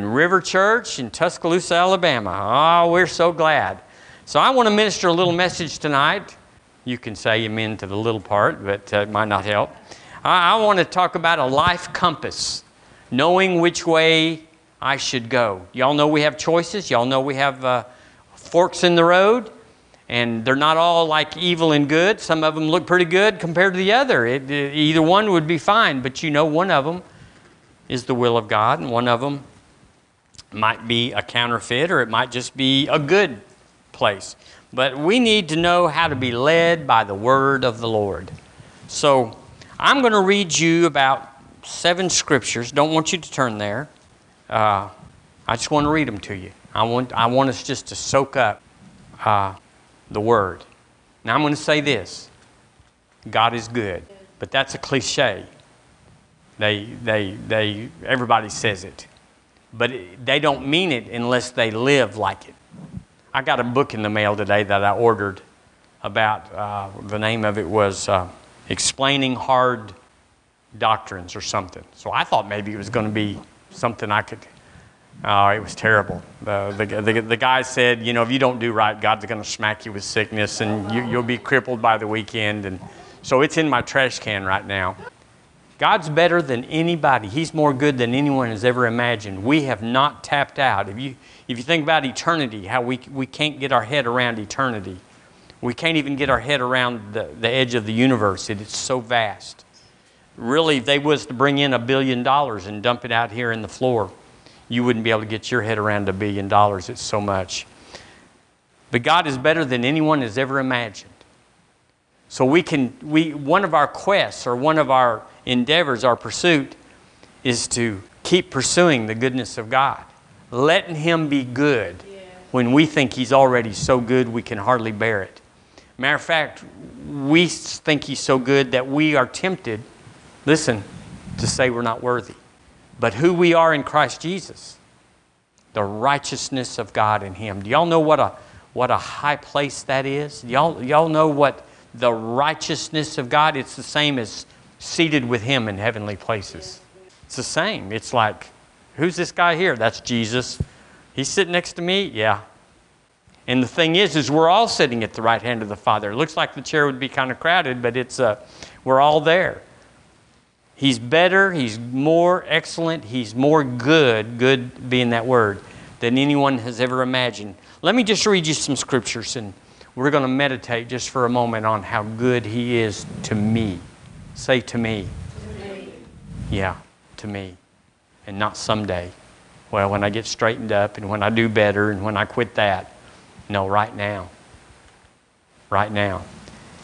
in River Church in Tuscaloosa, Alabama. Oh, we're so glad. So I want to minister a little message tonight. You can say amen to the little part, but uh, it might not help. I, I want to talk about a life compass, knowing which way I should go. Y'all know we have choices. Y'all know we have uh, forks in the road, and they're not all like evil and good. Some of them look pretty good compared to the other. It, it, either one would be fine, but you know one of them is the will of God, and one of them might be a counterfeit, or it might just be a good place. But we need to know how to be led by the word of the Lord. So I'm going to read you about seven scriptures. Don't want you to turn there. Uh, I just want to read them to you. I want, I want us just to soak up uh, the word. Now I'm going to say this God is good, but that's a cliche. They, they, they, everybody says it, but they don't mean it unless they live like it. I got a book in the mail today that I ordered about, uh, the name of it was uh, Explaining Hard Doctrines or something. So I thought maybe it was going to be something I could. Oh, it was terrible. The, the, the, the, guy said, you know, if you don't do right, God's going to smack you with sickness and you, you'll be crippled by the weekend. And so it's in my trash can right now. God's better than anybody. He's more good than anyone has ever imagined. We have not tapped out. If you, if you think about eternity, how we, we can't get our head around eternity, we can't even get our head around the, the edge of the universe. It is so vast. Really, if they was to bring in a billion dollars and dump it out here in the floor, you wouldn't be able to get your head around a billion dollars. It's so much. But God is better than anyone has ever imagined. So we can, we, one of our quests or one of our endeavors, our pursuit, is to keep pursuing the goodness of God letting Him be good when we think He's already so good we can hardly bear it. Matter of fact, we think He's so good that we are tempted, listen, to say we're not worthy. But who we are in Christ Jesus, the righteousness of God in Him. Do y'all know what a, what a high place that is? Y'all, y'all know what the righteousness of God, it's the same as seated with Him in heavenly places. It's the same. It's like Who's this guy here? That's Jesus. He's sitting next to me? Yeah. And the thing is, is we're all sitting at the right hand of the Father. It looks like the chair would be kind of crowded, but it's uh, we're all there. He's better, he's more excellent, he's more good, good being that word, than anyone has ever imagined. Let me just read you some scriptures and we're going to meditate just for a moment on how good he is to me. Say to me. To me. Yeah, to me and not someday. Well, when I get straightened up and when I do better and when I quit that. No, right now. Right now.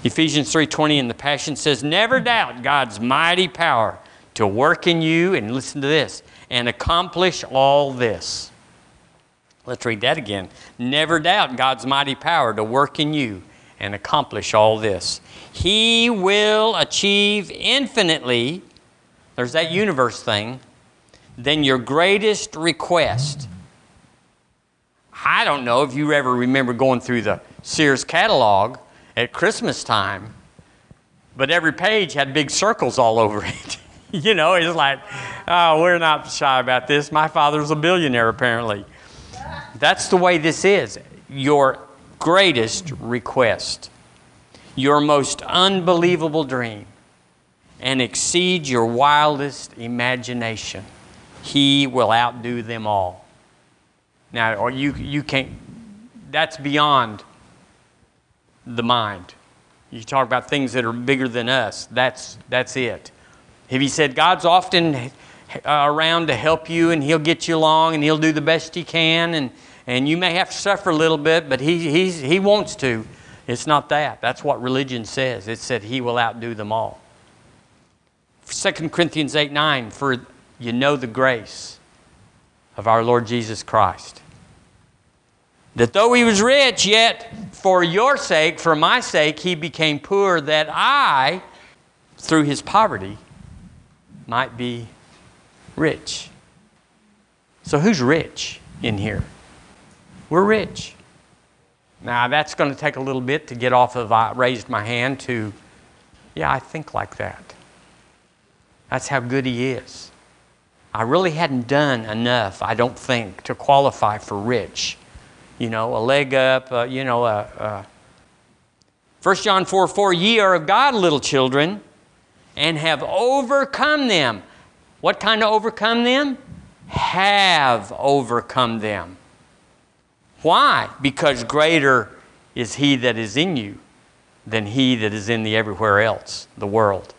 Ephesians 3:20 in the Passion says, "Never doubt God's mighty power to work in you and listen to this and accomplish all this." Let's read that again. Never doubt God's mighty power to work in you and accomplish all this. He will achieve infinitely. There's that universe thing than your greatest request. I don't know if you ever remember going through the Sears catalog at Christmas time, but every page had big circles all over it. you know, it's like, oh, we're not shy about this. My father's a billionaire, apparently. That's the way this is. Your greatest request, your most unbelievable dream, and exceed your wildest imagination. He will outdo them all. Now, or you, you can't, that's beyond the mind. You talk about things that are bigger than us. That's, that's it. Have you said God's often Uh, around to help you and He'll get you along and He'll do the best He can and, and you may have to suffer a little bit, but he, he's, he wants to. It's not that. That's what religion says. It said He will outdo them all. 2 Corinthians 8 9, for you know the grace of our Lord Jesus Christ. That though he was rich, yet for your sake, for my sake, he became poor, that I, through his poverty, might be rich. So, who's rich in here? We're rich. Now, that's going to take a little bit to get off of I raised my hand to, yeah, I think like that. That's how good he is. I really hadn't done enough, I don't think, to qualify for rich. You know, a leg up, uh, you know, a. Uh, 1 John 4 4, ye are of God, little children, and have overcome them. What kind of overcome them? Have overcome them. Why? Because greater is he that is in you than he that is in the everywhere else, the world.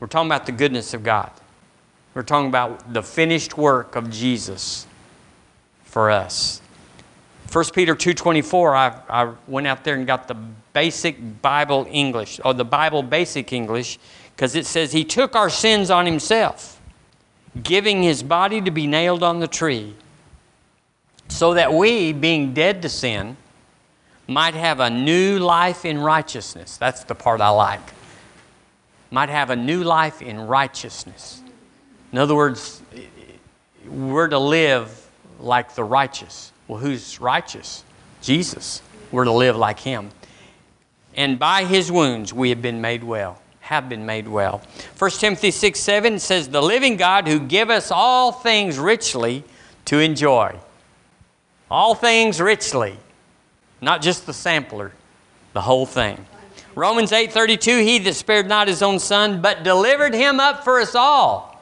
We're talking about the goodness of God. We're talking about the finished work of Jesus for us. 1 Peter 2.24, I, I went out there and got the basic Bible English, or the Bible basic English, because it says, He took our sins on Himself, giving His body to be nailed on the tree, so that we, being dead to sin, might have a new life in righteousness. That's the part I like. Might have a new life in righteousness. In other words, we're to live like the righteous. Well, who's righteous? Jesus. We're to live like him. And by his wounds we have been made well, have been made well. 1 Timothy 6 7 says, The living God who give us all things richly to enjoy. All things richly. Not just the sampler, the whole thing. Romans 8:32 He that spared not his own son but delivered him up for us all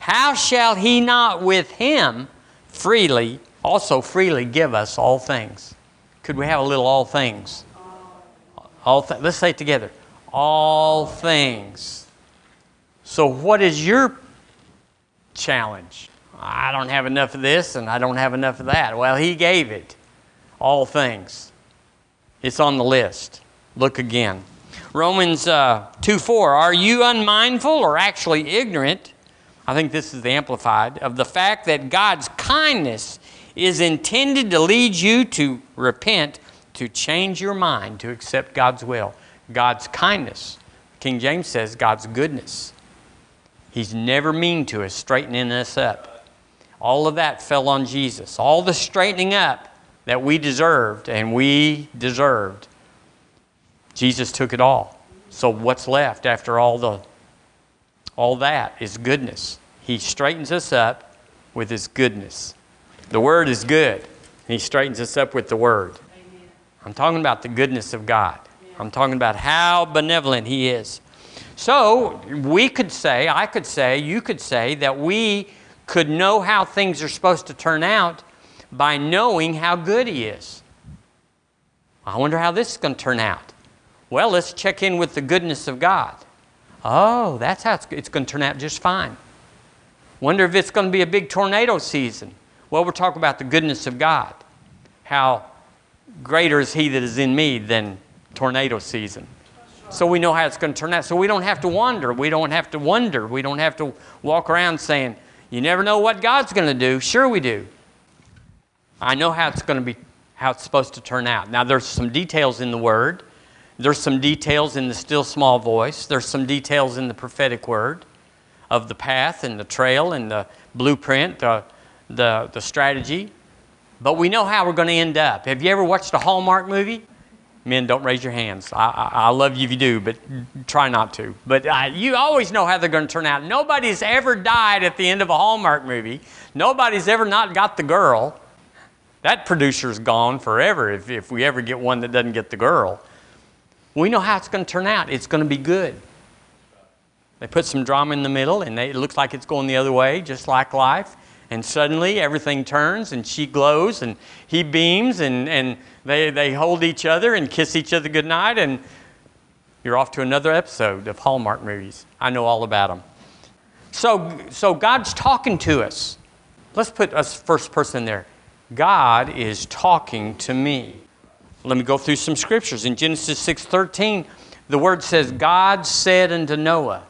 how shall he not with him freely also freely give us all things could we have a little all things all th- let's say it together all things so what is your challenge I don't have enough of this and I don't have enough of that well he gave it all things. It's on the list. Look again. Romans uh, 2 4. Are you unmindful or actually ignorant? I think this is the Amplified of the fact that God's kindness is intended to lead you to repent, to change your mind, to accept God's will. God's kindness. King James says God's goodness. He's never mean to us, straightening us up. All of that fell on Jesus. All the straightening up that we deserved and we deserved. Jesus took it all. So what's left after all the all that is goodness. He straightens us up with his goodness. The word is good. He straightens us up with the word. Amen. I'm talking about the goodness of God. I'm talking about how benevolent he is. So, we could say, I could say, you could say that we could know how things are supposed to turn out by knowing how good He is. I wonder how this is going to turn out. Well, let's check in with the goodness of God. Oh, that's how it's, it's going to turn out just fine. Wonder if it's going to be a big tornado season. Well, we're talking about the goodness of God. How greater is He that is in me than tornado season. So we know how it's going to turn out. So we don't have to wonder. We don't have to wonder. We don't have to walk around saying, you never know what God's going to do. Sure, we do. I know how it's going to be, how it's supposed to turn out. Now, there's some details in the Word. There's some details in the still small voice. There's some details in the prophetic word of the path and the trail and the blueprint, the, the, the strategy. But we know how we're going to end up. Have you ever watched a Hallmark movie? Men, don't raise your hands. I, I, I love you if you do, but try not to. But uh, you always know how they're going to turn out. Nobody's ever died at the end of a Hallmark movie. Nobody's ever not got the girl. That producer's gone forever if, if we ever get one that doesn't get the girl. We know how it's going to turn out. It's going to be good. They put some drama in the middle, and they, it looks like it's going the other way, just like life. And suddenly everything turns, and she glows, and he beams, and, and they, they hold each other and kiss each other goodnight, and you're off to another episode of Hallmark movies. I know all about them. So, so God's talking to us. Let's put us first person there. God is talking to me. Let me go through some scriptures. In Genesis 6:13, the word says, God said unto Noah.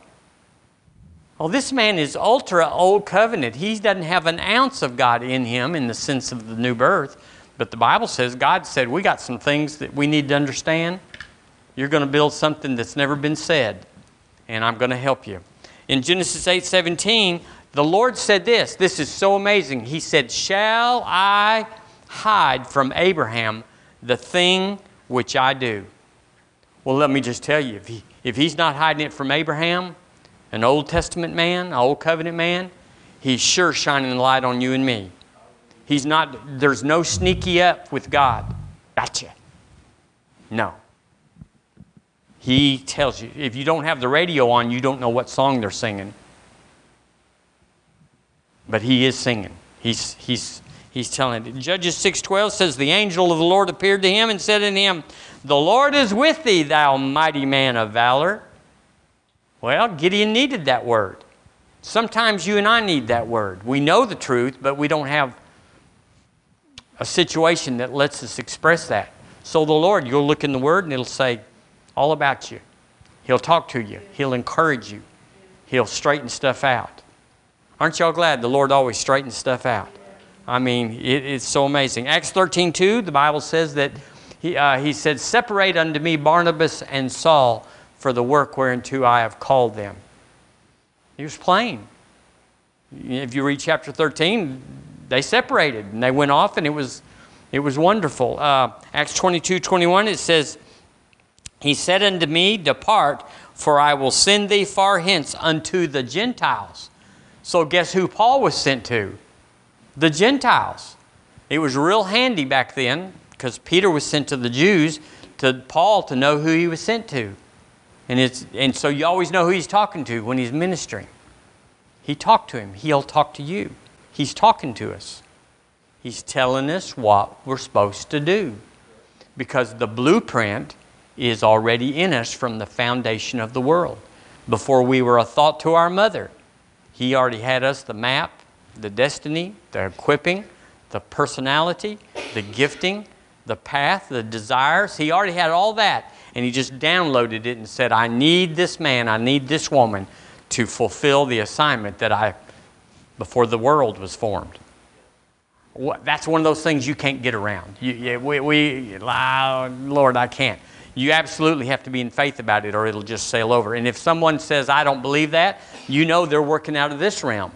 Well, this man is ultra old covenant. He doesn't have an ounce of God in him in the sense of the new birth. But the Bible says, God said, We got some things that we need to understand. You're going to build something that's never been said, and I'm going to help you. In Genesis 8 17, the Lord said this. This is so amazing. He said, Shall I hide from Abraham the thing which I do? Well, let me just tell you if, he, if he's not hiding it from Abraham, an Old Testament man, an Old Covenant man, He's sure shining the light on you and me. He's not, there's no sneaky up with God. Gotcha. No. He tells you. If you don't have the radio on, you don't know what song they're singing. But he is singing. He's, he's, he's telling it. Judges 6.12 says, The angel of the Lord appeared to him and said unto him, The Lord is with thee, thou mighty man of valor. Well, Gideon needed that word. Sometimes you and I need that word. We know the truth, but we don't have a situation that lets us express that. So the Lord, you'll look in the Word and it'll say all about you. He'll talk to you, He'll encourage you, He'll straighten stuff out. Aren't y'all glad the Lord always straightens stuff out? I mean, it, it's so amazing. Acts 13 2, the Bible says that he, uh, he said, Separate unto me Barnabas and Saul for the work whereunto I have called them. He was plain. If you read chapter 13, they separated and they went off, and it was, it was wonderful. Uh, Acts 22 21, it says, He said unto me, Depart, for I will send thee far hence unto the Gentiles. So, guess who Paul was sent to? The Gentiles. It was real handy back then because Peter was sent to the Jews, to Paul to know who he was sent to. And, it's, and so you always know who he's talking to when he's ministering. He talked to him, he'll talk to you. He's talking to us. He's telling us what we're supposed to do because the blueprint is already in us from the foundation of the world. Before we were a thought to our mother, He already had us the map, the destiny, the equipping, the personality, the gifting, the path, the desires. He already had all that, and He just downloaded it and said, I need this man, I need this woman to fulfill the assignment that I before the world was formed. That's one of those things you can't get around. You, we, we, Lord, I can't. You absolutely have to be in faith about it or it'll just sail over. And if someone says, I don't believe that, you know they're working out of this realm.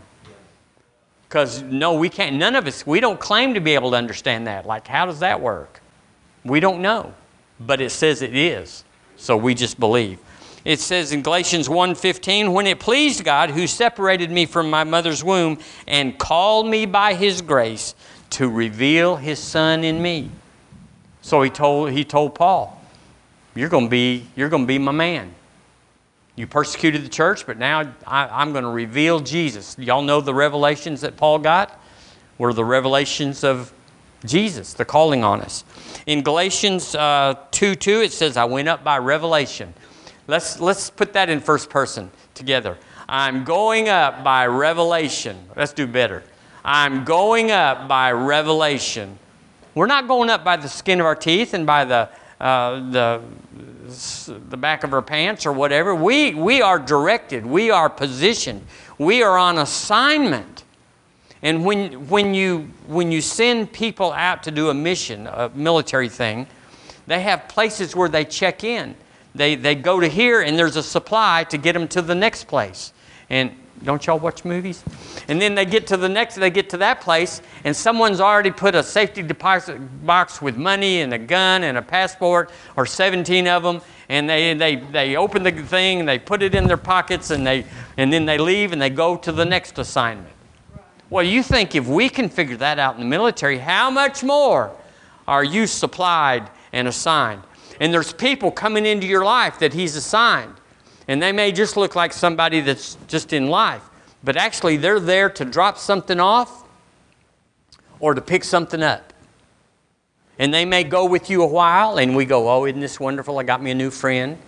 Because no, we can't, none of us, we don't claim to be able to understand that. Like, how does that work? We don't know. But it says it is. So we just believe. It says in Galatians 1:15, "When it pleased God who separated me from my mother's womb and called me by his grace to reveal his son in me." So he told he told Paul, "You're going to be you're going to be my man. You persecuted the church, but now I, am going to reveal Jesus." Y'all know the revelations that Paul got were the revelations of Jesus, the calling on us. In Galatians uh, 2 2, it says, I went up by revelation. Let's, let's put that in first person together. I'm going up by revelation. Let's do better. I'm going up by revelation. We're not going up by the skin of our teeth and by the, uh, the, the back of our pants or whatever. We, we are directed, we are positioned, we are on assignment. And when, when, you, when you send people out to do a mission, a military thing, they have places where they check in. They, they go to here and there's a supply to get them to the next place. And don't y'all watch movies? And then they get to the next, they get to that place, and someone's already put a safety deposit box with money and a gun and a passport, or 17 of them, and they, they, they open the thing and they put it in their pockets and, they, and then they leave and they go to the next assignment. Well, you think if we can figure that out in the military, how much more are you supplied and assigned? And there's people coming into your life that He's assigned. And they may just look like somebody that's just in life, but actually they're there to drop something off or to pick something up. And they may go with you a while, and we go, Oh, isn't this wonderful? I got me a new friend.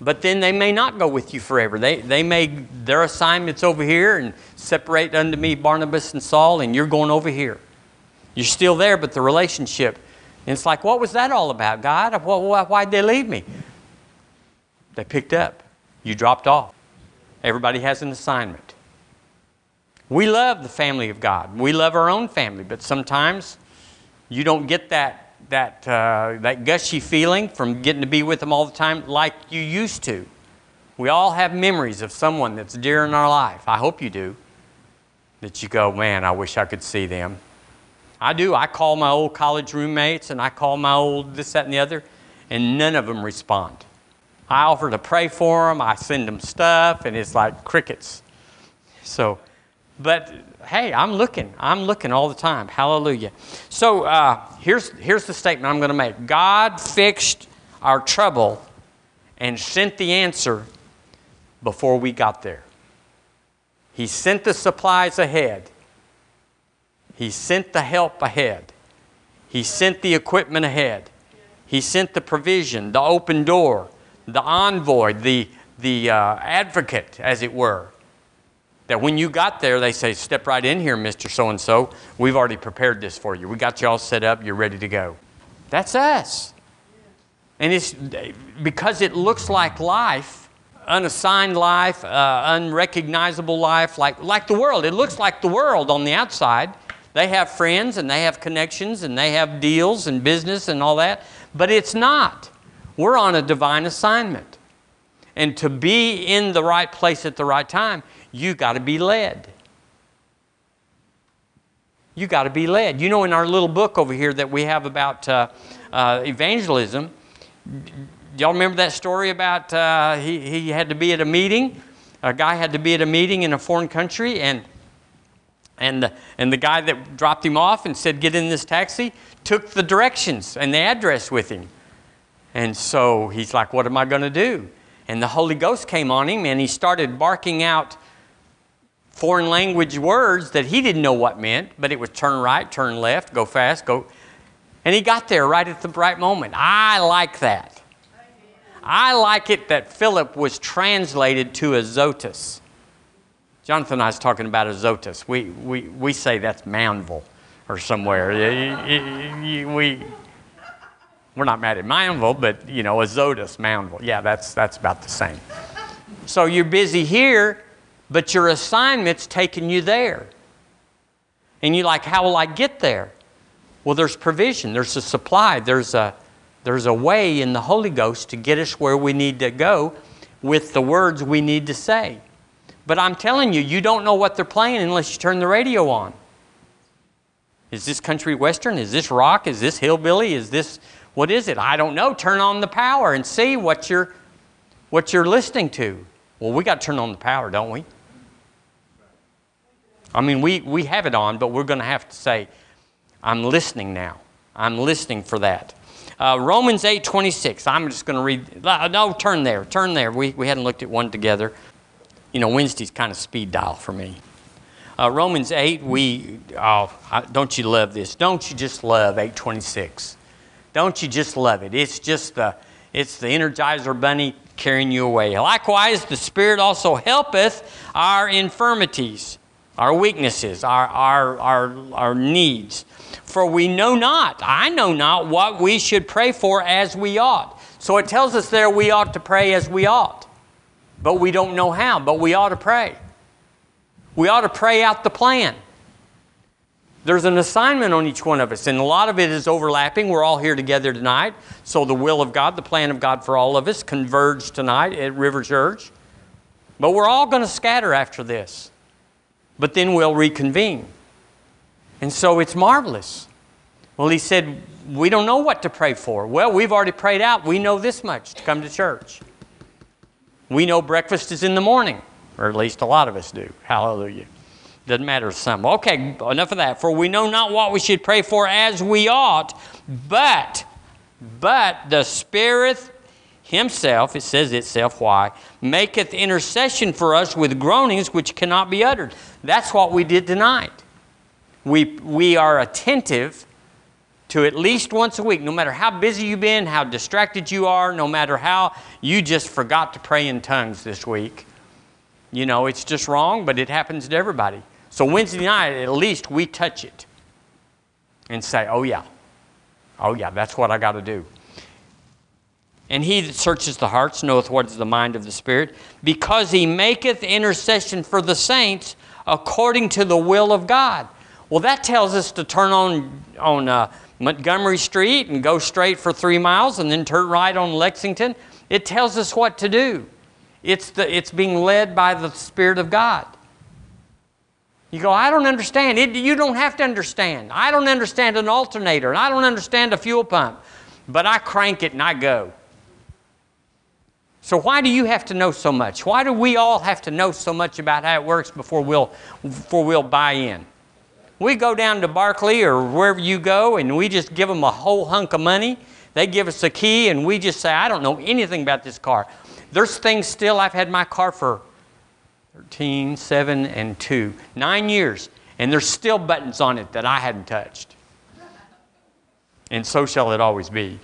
But then they may not go with you forever. They, they may, their assignment's over here and separate unto me Barnabas and Saul, and you're going over here. You're still there, but the relationship and it's like, what was that all about, God? Why'd they leave me? They picked up. You dropped off. Everybody has an assignment. We love the family of God. We love our own family, but sometimes you don't get that, that, uh, that gushy feeling from getting to be with them all the time like you used to. We all have memories of someone that's dear in our life. I hope you do. That you go, man, I wish I could see them. I do. I call my old college roommates and I call my old this, that, and the other, and none of them respond. I offer to pray for them, I send them stuff, and it's like crickets. So, But hey, I'm looking. I'm looking all the time. Hallelujah. So uh, here's, here's the statement I'm going to make God fixed our trouble and sent the answer before we got there. He sent the supplies ahead. He sent the help ahead. He sent the equipment ahead. He sent the provision, the open door, the envoy, the, the uh, advocate, as it were. That when you got there, they say, Step right in here, Mr. So and so. We've already prepared this for you. We got you all set up. You're ready to go. That's us. And it's because it looks like life, unassigned life, uh, unrecognizable life, like, like the world. It looks like the world on the outside. They have friends and they have connections and they have deals and business and all that, but it's not. We're on a divine assignment. And to be in the right place at the right time, you got to be led. You got to be led. You know, in our little book over here that we have about uh, uh, evangelism, y'all remember that story about uh, he, he had to be at a meeting? A guy had to be at a meeting in a foreign country, and and the, and the guy that dropped him off and said, Get in this taxi, took the directions and the address with him. And so he's like, What am I going to do? And the Holy Ghost came on him and he started barking out foreign language words that he didn't know what meant, but it was turn right, turn left, go fast, go. And he got there right at the right moment. I like that. I like it that Philip was translated to Azotus. Jonathan and I was talking about Azotus. We, we, we say that's Moundville or somewhere. we, we're not mad at Moundville, but you know, Azotus, Moundville. Yeah, that's, that's about the same. So you're busy here, but your assignment's taking you there. And you're like, how will I get there? Well, there's provision, there's a supply, there's a, there's a way in the Holy Ghost to get us where we need to go with the words we need to say. But I'm telling you, you don't know what they're playing unless you turn the radio on. Is this country western? Is this rock? Is this hillbilly? Is this what is it? I don't know. Turn on the power and see what you're what you're listening to. Well, we got to turn on the power, don't we? I mean, we, we have it on, but we're going to have to say, I'm listening now. I'm listening for that. Uh, Romans 8 26. I'm just going to read. No, turn there. Turn there. We, we hadn't looked at one together you know, Wednesday's kind of speed dial for me. Uh, Romans 8, we, oh, don't you love this? Don't you just love 826? Don't you just love it? It's just the, it's the Energizer Bunny carrying you away. Likewise, the Spirit also helpeth our infirmities, our weaknesses, our, our, our, our needs. For we know not, I know not what we should pray for as we ought. So it tells us there we ought to pray as we ought but we don't know how, but we ought to pray. We ought to pray out the plan. There's an assignment on each one of us, and a lot of it is overlapping. We're all here together tonight. So, the will of God, the plan of God for all of us, converge tonight at River Church. But we're all going to scatter after this. But then we'll reconvene. And so it's marvelous. Well, he said, We don't know what to pray for. Well, we've already prayed out. We know this much to come to church. We know breakfast is in the morning, or at least a lot of us do. Hallelujah. Doesn't matter to some. Okay, enough of that. For we know not what we should pray for as we ought, but, but the Spirit Himself, it says itself, why, maketh intercession for us with groanings which cannot be uttered. That's what we did tonight. We, we are attentive to at least once a week, no matter how busy you've been, how distracted you are, no matter how you just forgot to pray in tongues this week. You know, it's just wrong, but it happens to everybody. So Wednesday night, at least we touch it and say, oh, yeah, oh, yeah, that's what I got to do. And he that searches the hearts knoweth what is the mind of the Spirit, because he maketh intercession for the saints according to the will of God. Well, that tells us to turn on, on uh, Montgomery Street and go straight for three miles and then turn right on Lexington. It tells us what to do. It's, the, it's being led by the Spirit of God. You go, I don't understand. It, you don't have to understand. I don't understand an alternator, and I don't understand a fuel pump, but I crank it and I go. So why do you have to know so much? Why do we all have to know so much about how it works before we'll before we'll buy in? We go down to Barclay or wherever you go and we just give them a whole hunk of money. They give us a key and we just say, I don't know anything about this car. There's things still, I've had my car for 13, 7, and 2, nine years, and there's still buttons on it that I hadn't touched. And so shall it always be.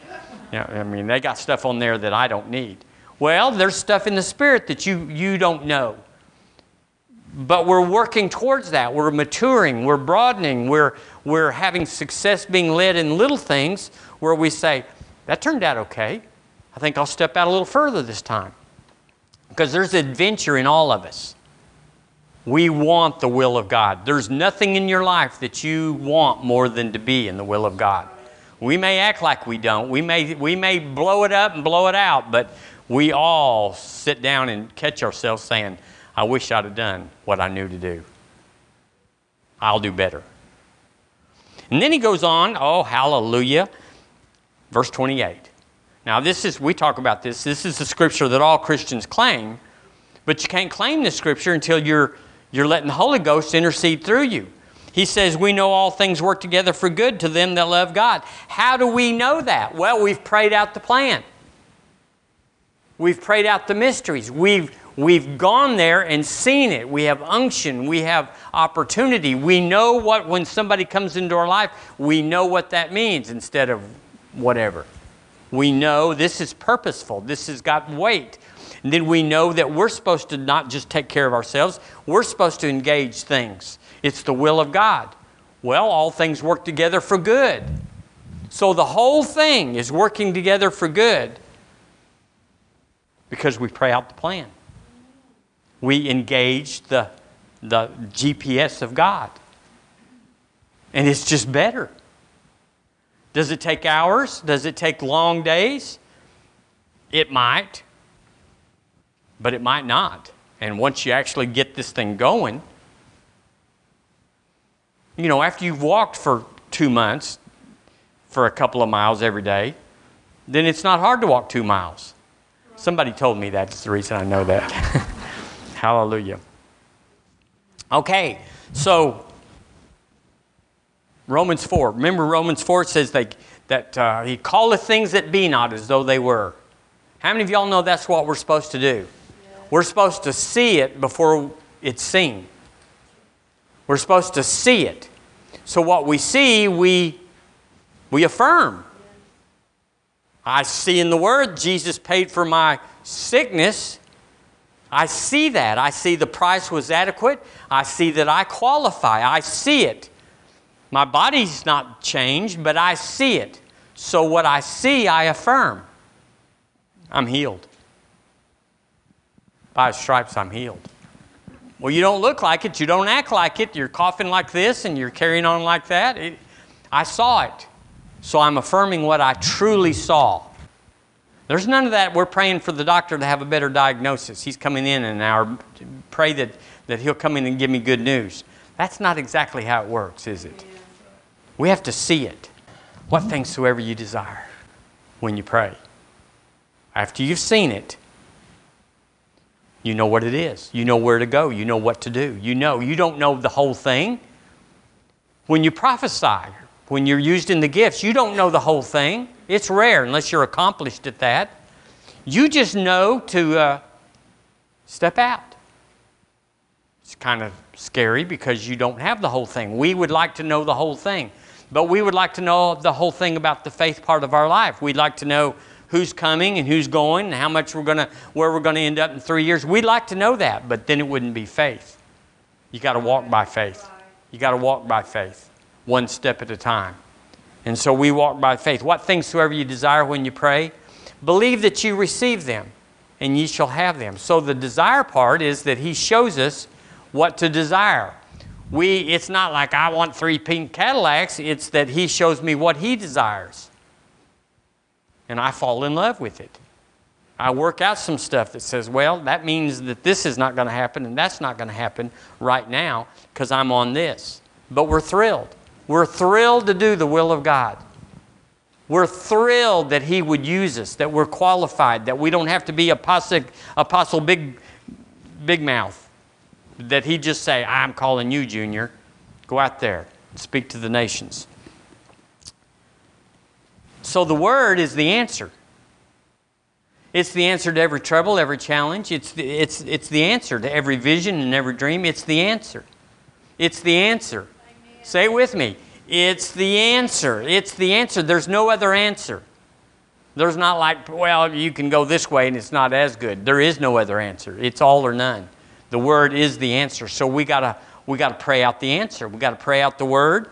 Yeah, I mean, they got stuff on there that I don't need. Well, there's stuff in the spirit that you, you don't know. But we're working towards that. We're maturing, we're broadening, we're, we're having success being led in little things where we say, that turned out okay. I think I'll step out a little further this time. Because there's adventure in all of us. We want the will of God. There's nothing in your life that you want more than to be in the will of God. We may act like we don't. We may, we may blow it up and blow it out, but we all sit down and catch ourselves saying, I wish I'd have done what I knew to do. I'll do better. And then he goes on, oh, hallelujah, verse 28. Now, this is, we talk about this, this is the scripture that all Christians claim, but you can't claim this scripture until you're, you're letting the Holy Ghost intercede through you. He says, We know all things work together for good to them that love God. How do we know that? Well, we've prayed out the plan. We've prayed out the mysteries. We've, We've gone there and seen it. We have unction. We have opportunity. We know what, when somebody comes into our life, we know what that means instead of whatever. We know this is purposeful, this has got weight. And then we know that we're supposed to not just take care of ourselves, we're supposed to engage things. It's the will of God. Well, all things work together for good. So the whole thing is working together for good because we pray out the plan we engage the, the GPS of God. And it's just better. Does it take hours? Does it take long days? It might, but it might not. And once you actually get this thing going, you know, after you've walked for two months for a couple of miles every day, then it's not hard to walk two miles. Somebody told me that's the reason I know that. Hallelujah. Okay, so Romans 4. Remember, Romans 4 says they, that uh, he calleth things that be not as though they were. How many of y'all know that's what we're supposed to do? Yeah. We're supposed to see it before it's seen. We're supposed to see it. So what we see, we, we affirm. I see in the Word Jesus paid for my sickness. I see that. I see the price was adequate. I see that I qualify. I see it. My body's not changed, but I see it. So what I see, I affirm. I'm healed. By stripes, I'm healed. Well, you don't look like it. You don't act like it. You're coughing like this and you're carrying on like that. It, I saw it. So I'm affirming what I truly saw. There's none of that. We're praying for the doctor to have a better diagnosis. He's coming in an hour. Pray that, that he'll come in and give me good news. That's not exactly how it works, is it? We have to see it. What things soever you desire when you pray. After you've seen it, you know what it is. You know where to go. You know what to do. You know. You don't know the whole thing. When you prophesy, when you're used in the gifts, you don't know the whole thing. It's rare unless you're accomplished at that. You just know to uh, step out. It's kind of scary because you don't have the whole thing. We would like to know the whole thing, but we would like to know the whole thing about the faith part of our life. We'd like to know who's coming and who's going and how much we're going to where we're going to end up in 3 years. We'd like to know that, but then it wouldn't be faith. You got to walk by faith. You got to walk by faith, one step at a time. And so we walk by faith. What things soever you desire when you pray, believe that you receive them, and ye shall have them. So the desire part is that He shows us what to desire. We, it's not like I want three pink Cadillacs, it's that He shows me what He desires. And I fall in love with it. I work out some stuff that says, well, that means that this is not going to happen and that's not going to happen right now because I'm on this. But we're thrilled. We're thrilled to do the will of God. We're thrilled that He would use us, that we're qualified, that we don't have to be apostle, apostle big, big mouth. That He'd just say, I'm calling you, Junior. Go out there and speak to the nations. So the Word is the answer. It's the answer to every trouble, every challenge. It's the, it's, it's the answer to every vision and every dream. It's the answer. It's the answer. Say it with me. It's the answer. It's the answer. There's no other answer. There's not like, well, you can go this way and it's not as good. There is no other answer. It's all or none. The Word is the answer. So we gotta we gotta pray out the answer. We gotta pray out the Word.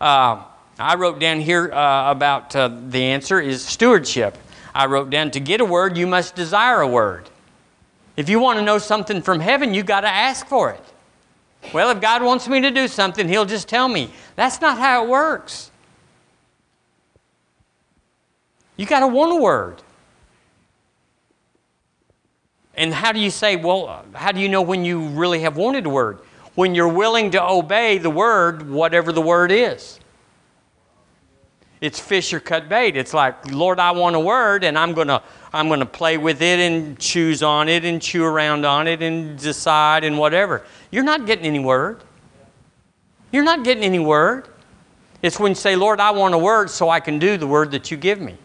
Uh, I wrote down here uh, about uh, the answer is stewardship. I wrote down to get a word, you must desire a word. If you want to know something from heaven, you got to ask for it. Well, if God wants me to do something, He'll just tell me. That's not how it works. You got to want a word. And how do you say, well, how do you know when you really have wanted a word? When you're willing to obey the word, whatever the word is. It's fish or cut bait. It's like, Lord, I want a word, and I'm going to I'm going to play with it and choose on it and chew around on it and decide and whatever. You're not getting any word. You're not getting any word. It's when you say, Lord, I want a word so I can do the word that you give me.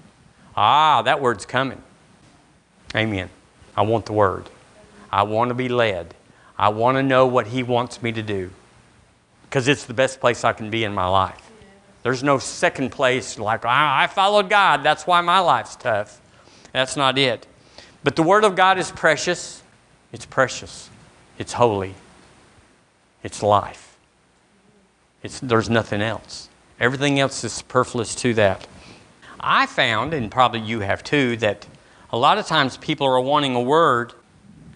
Ah, that word's coming. Amen. I want the word. I want to be led. I want to know what He wants me to do because it's the best place I can be in my life. There's no second place like, I followed God, that's why my life's tough. That's not it. But the Word of God is precious. It's precious. It's holy. It's life. It's, there's nothing else. Everything else is superfluous to that. I found, and probably you have too, that a lot of times people are wanting a word,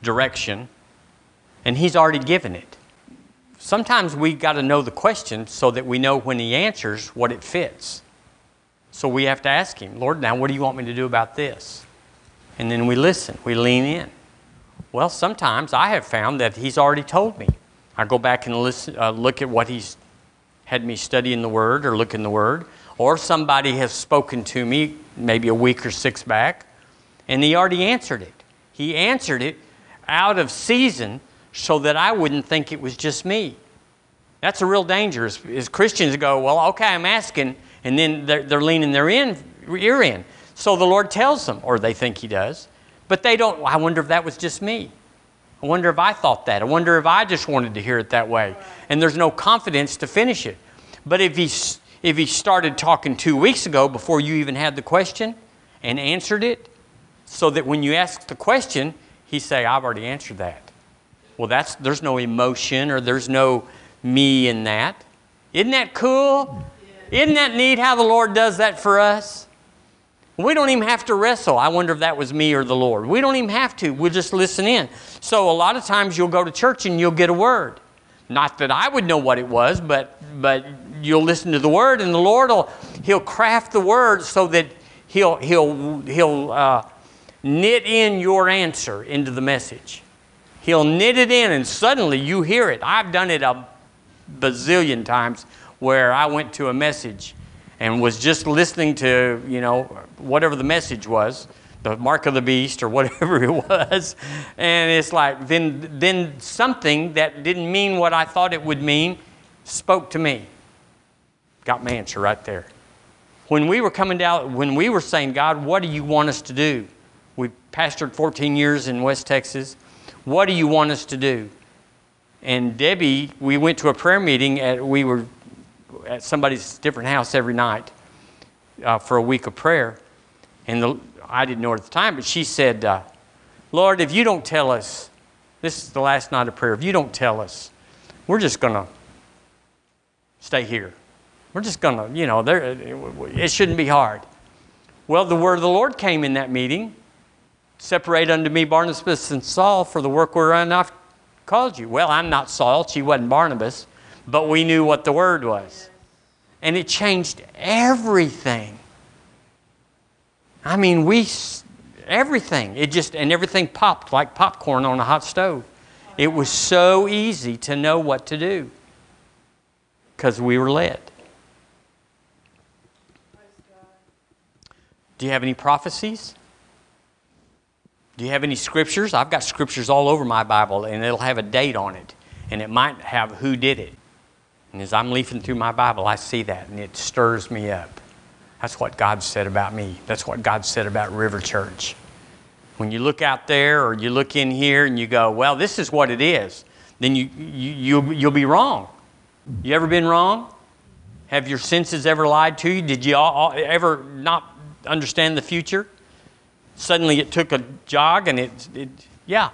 direction, and He's already given it. Sometimes we've got to know the question so that we know when He answers what it fits. So we have to ask Him, Lord, now what do you want me to do about this? And then we listen, we lean in. Well, sometimes I have found that He's already told me. I go back and listen, uh, look at what He's had me study in the Word or look in the Word, or somebody has spoken to me maybe a week or six back, and He already answered it. He answered it out of season so that I wouldn't think it was just me. That's a real danger. As Christians go, well, okay, I'm asking, and then they're, they're leaning their in, ear in. So the Lord tells them, or they think He does, but they don't. I wonder if that was just me. I wonder if I thought that. I wonder if I just wanted to hear it that way. And there's no confidence to finish it. But if he, if he started talking two weeks ago before you even had the question and answered it, so that when you ask the question, he say, I've already answered that. Well, that's, there's no emotion or there's no me in that. Isn't that cool? Isn't that neat how the Lord does that for us? We don't even have to wrestle. I wonder if that was me or the Lord. We don't even have to. We'll just listen in. So a lot of times you'll go to church and you'll get a word. Not that I would know what it was, but but you'll listen to the word and the Lord will he'll craft the word so that he'll he'll he'll uh, knit in your answer into the message. He'll knit it in and suddenly you hear it. I've done it a bazillion times where I went to a message and was just listening to, you know, whatever the message was, the mark of the beast or whatever it was. And it's like, then, then something that didn't mean what I thought it would mean spoke to me. Got my answer right there. When we were coming down, when we were saying, God, what do you want us to do? We pastored 14 years in West Texas. What do you want us to do? And Debbie, we went to a prayer meeting. At, we were at somebody's different house every night uh, for a week of prayer. And the, I didn't know it at the time, but she said, uh, Lord, if you don't tell us, this is the last night of prayer, if you don't tell us, we're just going to stay here. We're just going to, you know, there, it shouldn't be hard. Well, the word of the Lord came in that meeting. Separate unto me Barnabas and Saul for the work wherein I've called you. Well, I'm not Saul. She wasn't Barnabas but we knew what the word was. And it changed everything. I mean, we, everything. It just, and everything popped like popcorn on a hot stove. It was so easy to know what to do because we were led. Do you have any prophecies? Do you have any scriptures? I've got scriptures all over my Bible, and it'll have a date on it, and it might have who did it. And as I'm leafing through my Bible, I see that, and it stirs me up. That's what God said about me. That's what God said about River Church. When you look out there or you look in here and you go, well, this is what it is, then you, you, you, you'll be wrong. You ever been wrong? Have your senses ever lied to you? Did you all, all, ever not understand the future? Suddenly it took a jog and it, it yeah,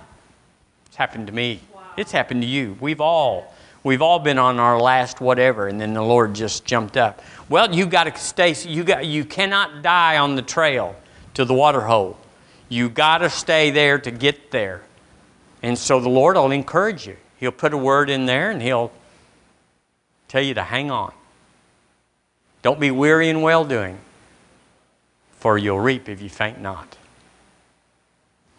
it's happened to me. Wow. It's happened to you. We've all, we've all been on our last whatever, and then the Lord just jumped up. Well, you got to stay. You got. You cannot die on the trail to the water hole. You got to stay there to get there. And so the Lord will encourage you. He'll put a word in there, and He'll tell you to hang on. Don't be weary in well doing, for you'll reap if you faint not.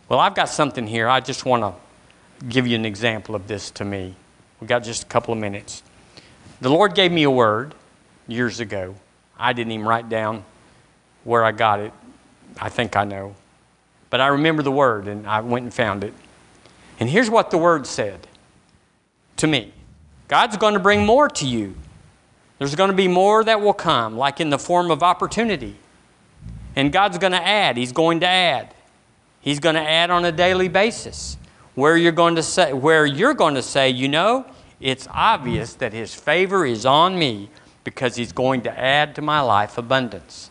Well, I've got something here. I just want to give you an example of this to me. We've got just a couple of minutes. The Lord gave me a word years ago. I didn't even write down where I got it. I think I know. But I remember the word and I went and found it. And here's what the word said to me God's going to bring more to you. There's going to be more that will come, like in the form of opportunity. And God's going to add. He's going to add. He's going to add on a daily basis. Where you're going to say, where you're going to say, you know, it's obvious that His favor is on me because He's going to add to my life abundance.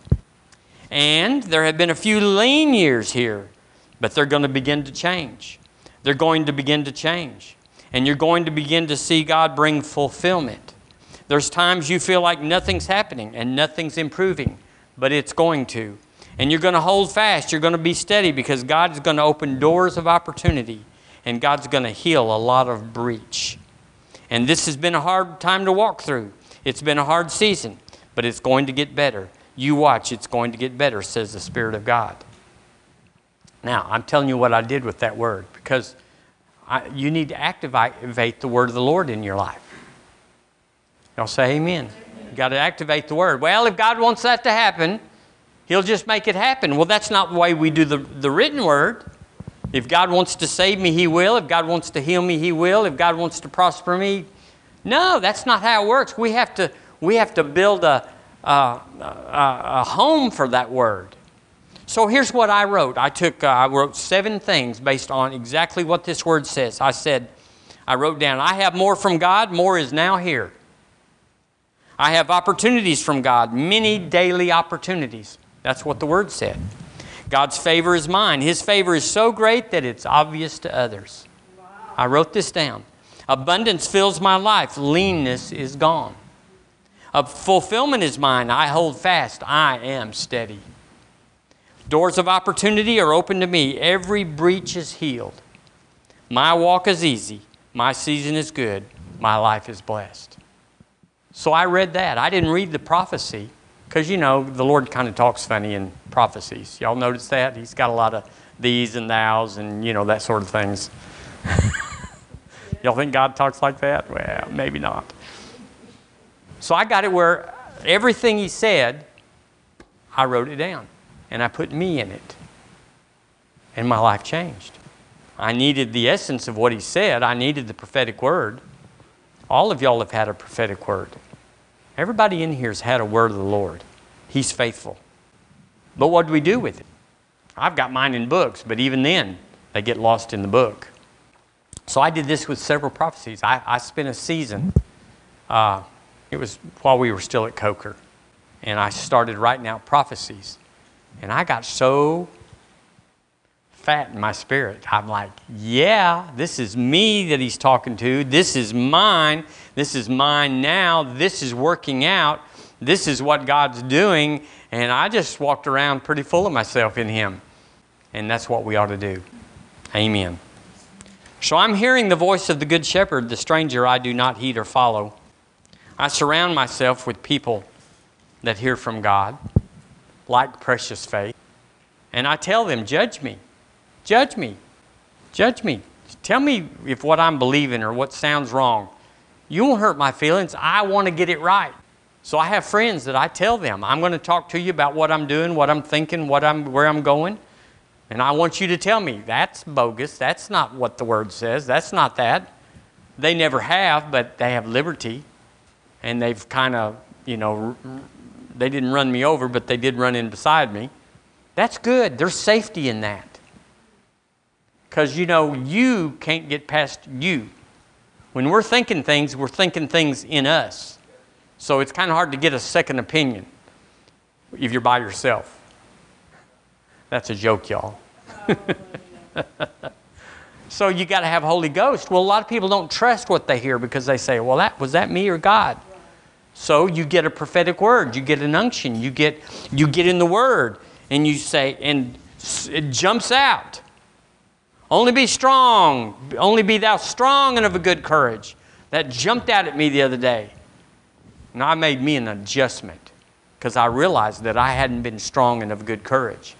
And there have been a few lean years here, but they're going to begin to change. They're going to begin to change. And you're going to begin to see God bring fulfillment. There's times you feel like nothing's happening and nothing's improving, but it's going to. And you're going to hold fast. You're going to be steady because God is going to open doors of opportunity and God's going to heal a lot of breach. And this has been a hard time to walk through. It's been a hard season, but it's going to get better. You watch, it's going to get better, says the Spirit of God. Now, I'm telling you what I did with that word because I, you need to activate the word of the Lord in your life. Y'all say amen. You got to activate the word. Well, if God wants that to happen, He'll just make it happen. Well, that's not the way we do the, the written word. If God wants to save me, He will. If God wants to heal me, He will. If God wants to prosper me, no, that's not how it works. We have to, we have to build a, a, a, a home for that word. So here's what I wrote. I took, uh, I wrote seven things based on exactly what this word says. I said, I wrote down, I have more from God, more is now here. I have opportunities from God, many daily opportunities. That's what the word said. God's favor is mine. His favor is so great that it's obvious to others. I wrote this down. Abundance fills my life, leanness is gone. A fulfillment is mine. I hold fast. I am steady. Doors of opportunity are open to me. Every breach is healed. My walk is easy. My season is good. My life is blessed. So I read that. I didn't read the prophecy because, you know, the Lord kind of talks funny in prophecies. Y'all notice that? He's got a lot of thees and thous and, you know, that sort of things. Y'all think God talks like that? Well, maybe not. So I got it where everything he said, I wrote it down and I put me in it. And my life changed. I needed the essence of what he said, I needed the prophetic word. All of y'all have had a prophetic word. Everybody in here has had a word of the Lord. He's faithful. But what do we do with it? I've got mine in books, but even then, they get lost in the book. So I did this with several prophecies. I, I spent a season, uh, it was while we were still at Coker, and I started writing out prophecies. And I got so fat in my spirit. I'm like, yeah, this is me that he's talking to. This is mine. This is mine now. This is working out. This is what God's doing. And I just walked around pretty full of myself in him. And that's what we ought to do. Amen. So I'm hearing the voice of the Good Shepherd, the stranger I do not heed or follow. I surround myself with people that hear from God, like precious faith. And I tell them, judge me, judge me, judge me. Tell me if what I'm believing or what sounds wrong. You won't hurt my feelings. I want to get it right. So I have friends that I tell them, I'm going to talk to you about what I'm doing, what I'm thinking, what I'm, where I'm going. And I want you to tell me, that's bogus. That's not what the word says. That's not that. They never have, but they have liberty. And they've kind of, you know, they didn't run me over, but they did run in beside me. That's good. There's safety in that. Because, you know, you can't get past you. When we're thinking things, we're thinking things in us. So it's kind of hard to get a second opinion if you're by yourself. That's a joke, y'all. so you got to have Holy Ghost. Well, a lot of people don't trust what they hear because they say, "Well, that was that me or God?" So you get a prophetic word, you get an unction, you get you get in the word, and you say, and it jumps out. Only be strong, only be thou strong and of a good courage. That jumped out at me the other day. And I made me an adjustment because I realized that I hadn't been strong and of good courage.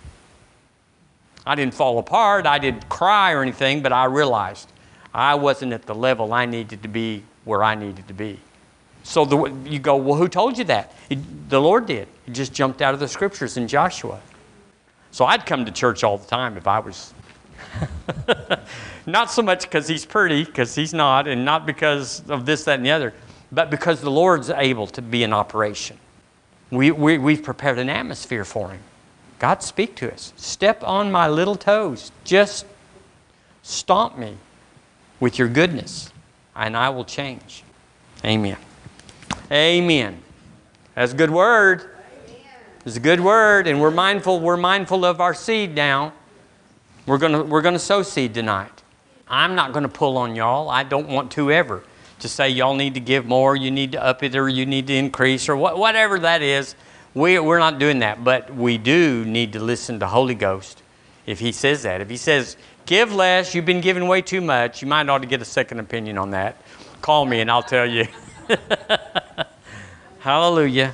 I didn't fall apart, I didn't cry or anything, but I realized I wasn't at the level I needed to be where I needed to be. So the, you go, well, who told you that? It, the Lord did. It just jumped out of the scriptures in Joshua. So I'd come to church all the time if I was. not so much because he's pretty, because he's not, and not because of this, that, and the other, but because the Lord's able to be in operation. We, we, we've prepared an atmosphere for him. God, speak to us. Step on my little toes. Just stomp me with your goodness, and I will change. Amen. Amen. That's a good word. It's a good word, and we're mindful. We're mindful of our seed now. We're gonna we're gonna sow seed tonight. I'm not gonna pull on y'all. I don't want to ever to say y'all need to give more, you need to up it, or you need to increase, or what, whatever that is. We, we're not doing that, but we do need to listen to Holy Ghost if He says that. If He says, give less, you've been giving way too much, you might ought to get a second opinion on that. Call me and I'll tell you. Hallelujah.